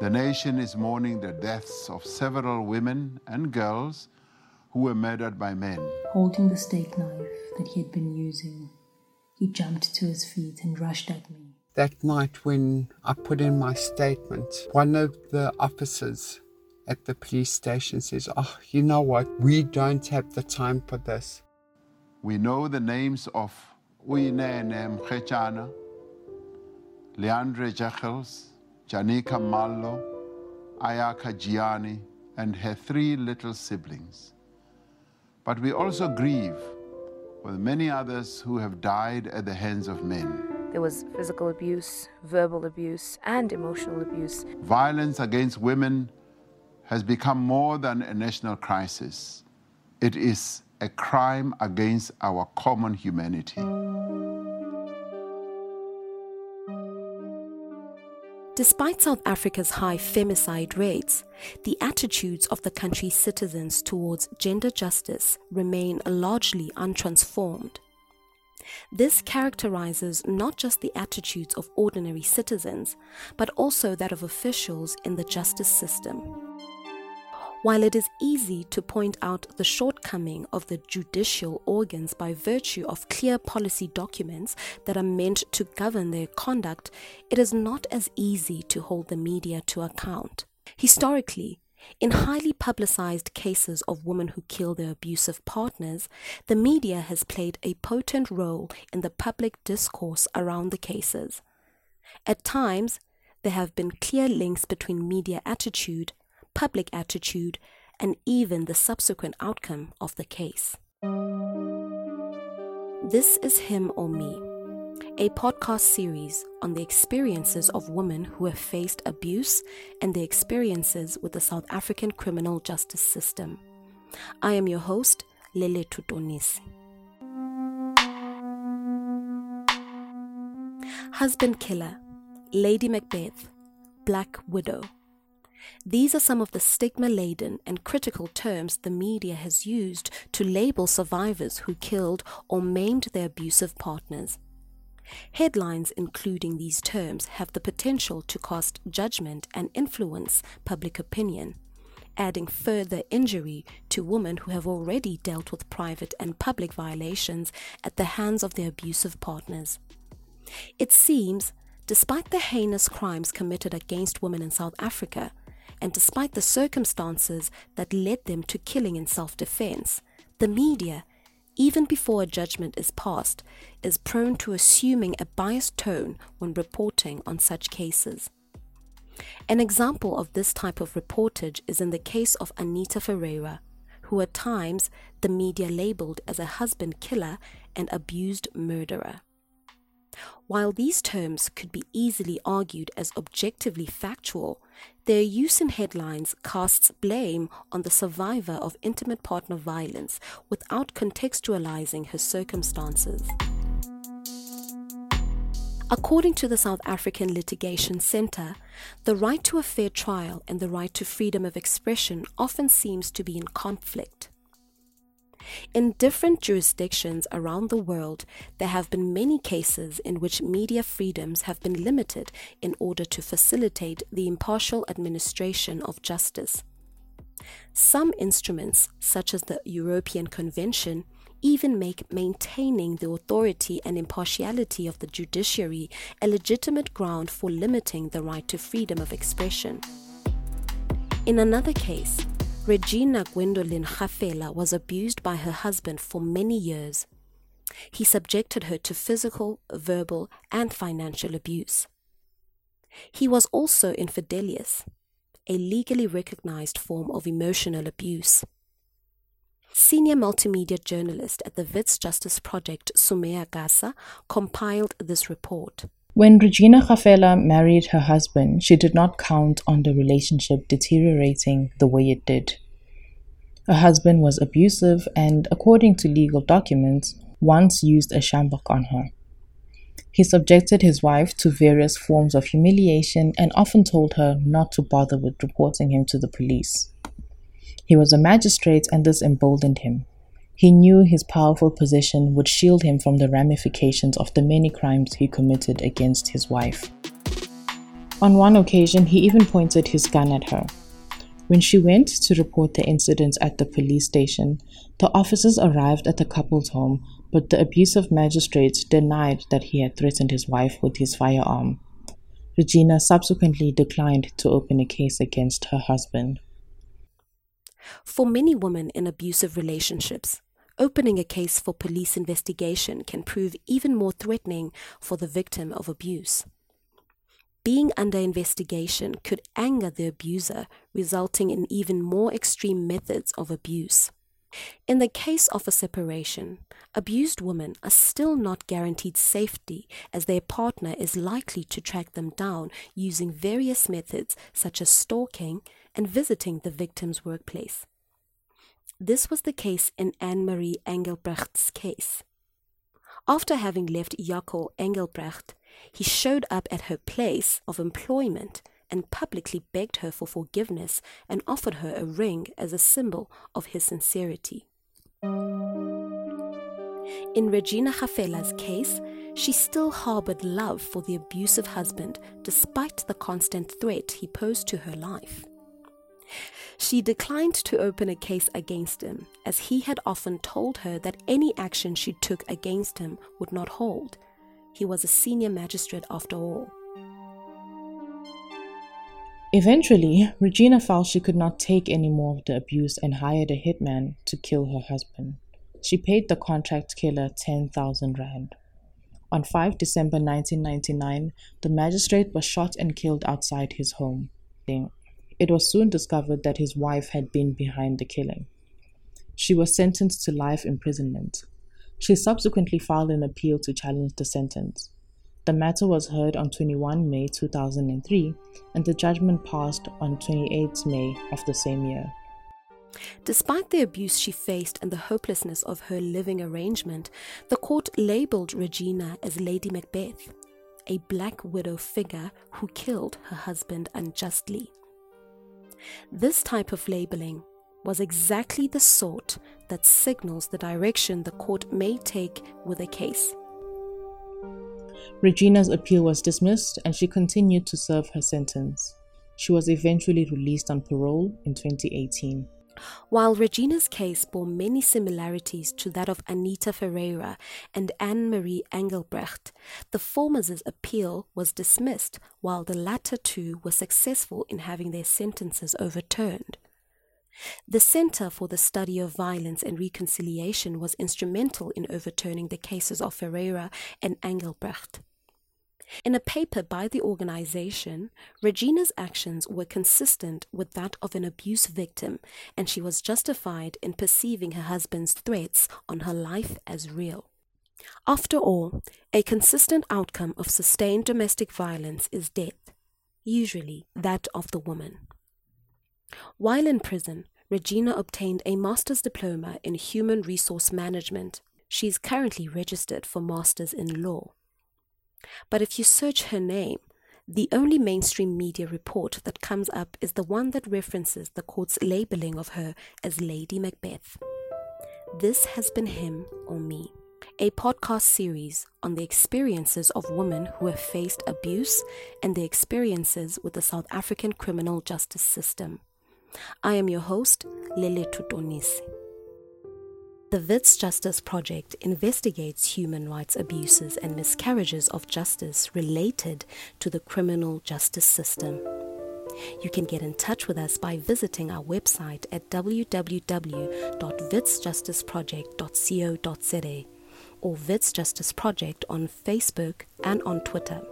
The nation is mourning the deaths of several women and girls who were murdered by men. Holding the steak knife that he had been using, he jumped to his feet and rushed at me. That night, when I put in my statement, one of the officers at the police station says, Oh, you know what? We don't have the time for this. We know the names of Uyinene Mrwetyana, Leighandre Jegels, Janika Mallo, Ayakha Jiyane, and her three little siblings. But we also grieve with many others who have died at the hands of men. There was physical abuse, verbal abuse, and emotional abuse. Violence against women has become more than a national crisis. It is a crime against our common humanity. Despite South Africa's high femicide rates, the attitudes of the country's citizens towards gender justice remain largely untransformed. This characterizes not just the attitudes of ordinary citizens, but also that of officials in the justice system. While it is easy to point out the shortcoming of the judicial organs by virtue of clear policy documents that are meant to govern their conduct, it is not as easy to hold the media to account. Historically, in highly publicized cases of women who kill their abusive partners, the media has played a potent role in the public discourse around the cases. At times, there have been clear links between media attitude, public attitude, and even the subsequent outcome of the case. This is Him or Me a podcast series on the experiences of women who have faced abuse and their experiences with the South African criminal justice system. I am your host, Lele Tutonisi. Husband Killer, Lady Macbeth, Black Widow. These are some of the stigma laden and critical terms the media has used to label survivors who killed or maimed their abusive partners. Headlines including these terms have the potential to cast judgment and influence public opinion, adding further injury to women who have already dealt with private and public violations at the hands of their abusive partners. It seems, despite the heinous crimes committed against women in South Africa, and despite the circumstances that led them to killing in self defense, the media even before a judgment is passed, is prone to assuming a biased tone when reporting on such cases. An example of this type of reportage is in the case of Anita Ferreira, who at times the media labeled as a husband killer and abused murderer. While these terms could be easily argued as objectively factual, their use in headlines casts blame on the survivor of intimate partner violence without contextualizing her circumstances. According to the South African Litigation Centre, the right to a fair trial and the right to freedom of expression often seems to be in conflict. In different jurisdictions around the world, there have been many cases in which media freedoms have been limited in order to facilitate the impartial administration of justice. Some instruments, such as the European Convention, even make maintaining the authority and impartiality of the judiciary a legitimate ground for limiting the right to freedom of expression. In another case, Regina Gwendolyn Gafela was abused by her husband for many years. He subjected her to physical, verbal, and financial abuse. He was also infidelious, a legally recognized form of emotional abuse. Senior multimedia journalist at the Wits Justice Project, Sumeya Gasa, compiled this report. When Regina Gafela married her husband, she did not count on the relationship deteriorating the way it did. Her husband was abusive and, according to legal documents, once used a sjambok on her. He subjected his wife to various forms of humiliation and often told her not to bother with reporting him to the police. He was a magistrate and this emboldened him. He knew his powerful position would shield him from the ramifications of the many crimes he committed against his wife. On one occasion, he even pointed his gun at her. When she went to report the incident at the police station, the officers arrived at the couple's home, but the abusive magistrate denied that he had threatened his wife with his firearm. Regina subsequently declined to open a case against her husband. For many women in abusive relationships, opening a case for police investigation can prove even more threatening for the victim of abuse. Being under investigation could anger the abuser, resulting in even more extreme methods of abuse. In the case of a separation, abused women are still not guaranteed safety as their partner is likely to track them down using various methods such as stalking and visiting the victim's workplace. This was the case in Anne Marie Engelbrecht's case. After having left Jaco Engelbrecht, he showed up at her place of employment and publicly begged her for forgiveness and offered her a ring as a symbol of his sincerity. In Regina Gafela's case, she still harbored love for the abusive husband despite the constant threat he posed to her life. She declined to open a case against him, as he had often told her that any action she took against him would not hold. He was a senior magistrate after all. Eventually, Regina felt she could not take any more of the abuse and hired a hitman to kill her husband. She paid the contract killer 10,000 rand. On 5 December 1999, the magistrate was shot and killed outside his home. It was soon discovered that his wife had been behind the killing. She was sentenced to life imprisonment. She subsequently filed an appeal to challenge the sentence. The matter was heard on 21 May 2003, and the judgment passed on 28 May of the same year. Despite the abuse she faced and the hopelessness of her living arrangement, the court labeled Regina as Lady Macbeth, a black widow figure who killed her husband unjustly. This type of labeling was exactly the sort that signals the direction the court may take with a case. Regina's appeal was dismissed and she continued to serve her sentence. She was eventually released on parole in 2018. While Regina's case bore many similarities to that of Anita Ferreira and Anne Marie Engelbrecht, the former's appeal was dismissed, while the latter two were successful in having their sentences overturned. The Center for the Study of Violence and Reconciliation was instrumental in overturning the cases of Ferreira and Engelbrecht. In a paper by the organization, Regina's actions were consistent with that of an abuse victim, and she was justified in perceiving her husband's threats on her life as real. After all, a consistent outcome of sustained domestic violence is death, usually that of the woman. While in prison, Regina obtained a master's diploma in human resource management. She is currently registered for masters in law. But if you search her name, the only mainstream media report that comes up is the one that references the court's labeling of her as Lady Macbeth. This has been Him or Me, a podcast series on the experiences of women who have faced abuse and their experiences with the South African criminal justice system. I am your host, Lele Tutonisi. The Wits Justice Project investigates human rights abuses and miscarriages of justice related to the criminal justice system. You can get in touch with us by visiting our website at www.witsjusticeproject.co.za or Wits Justice Project on Facebook and on Twitter.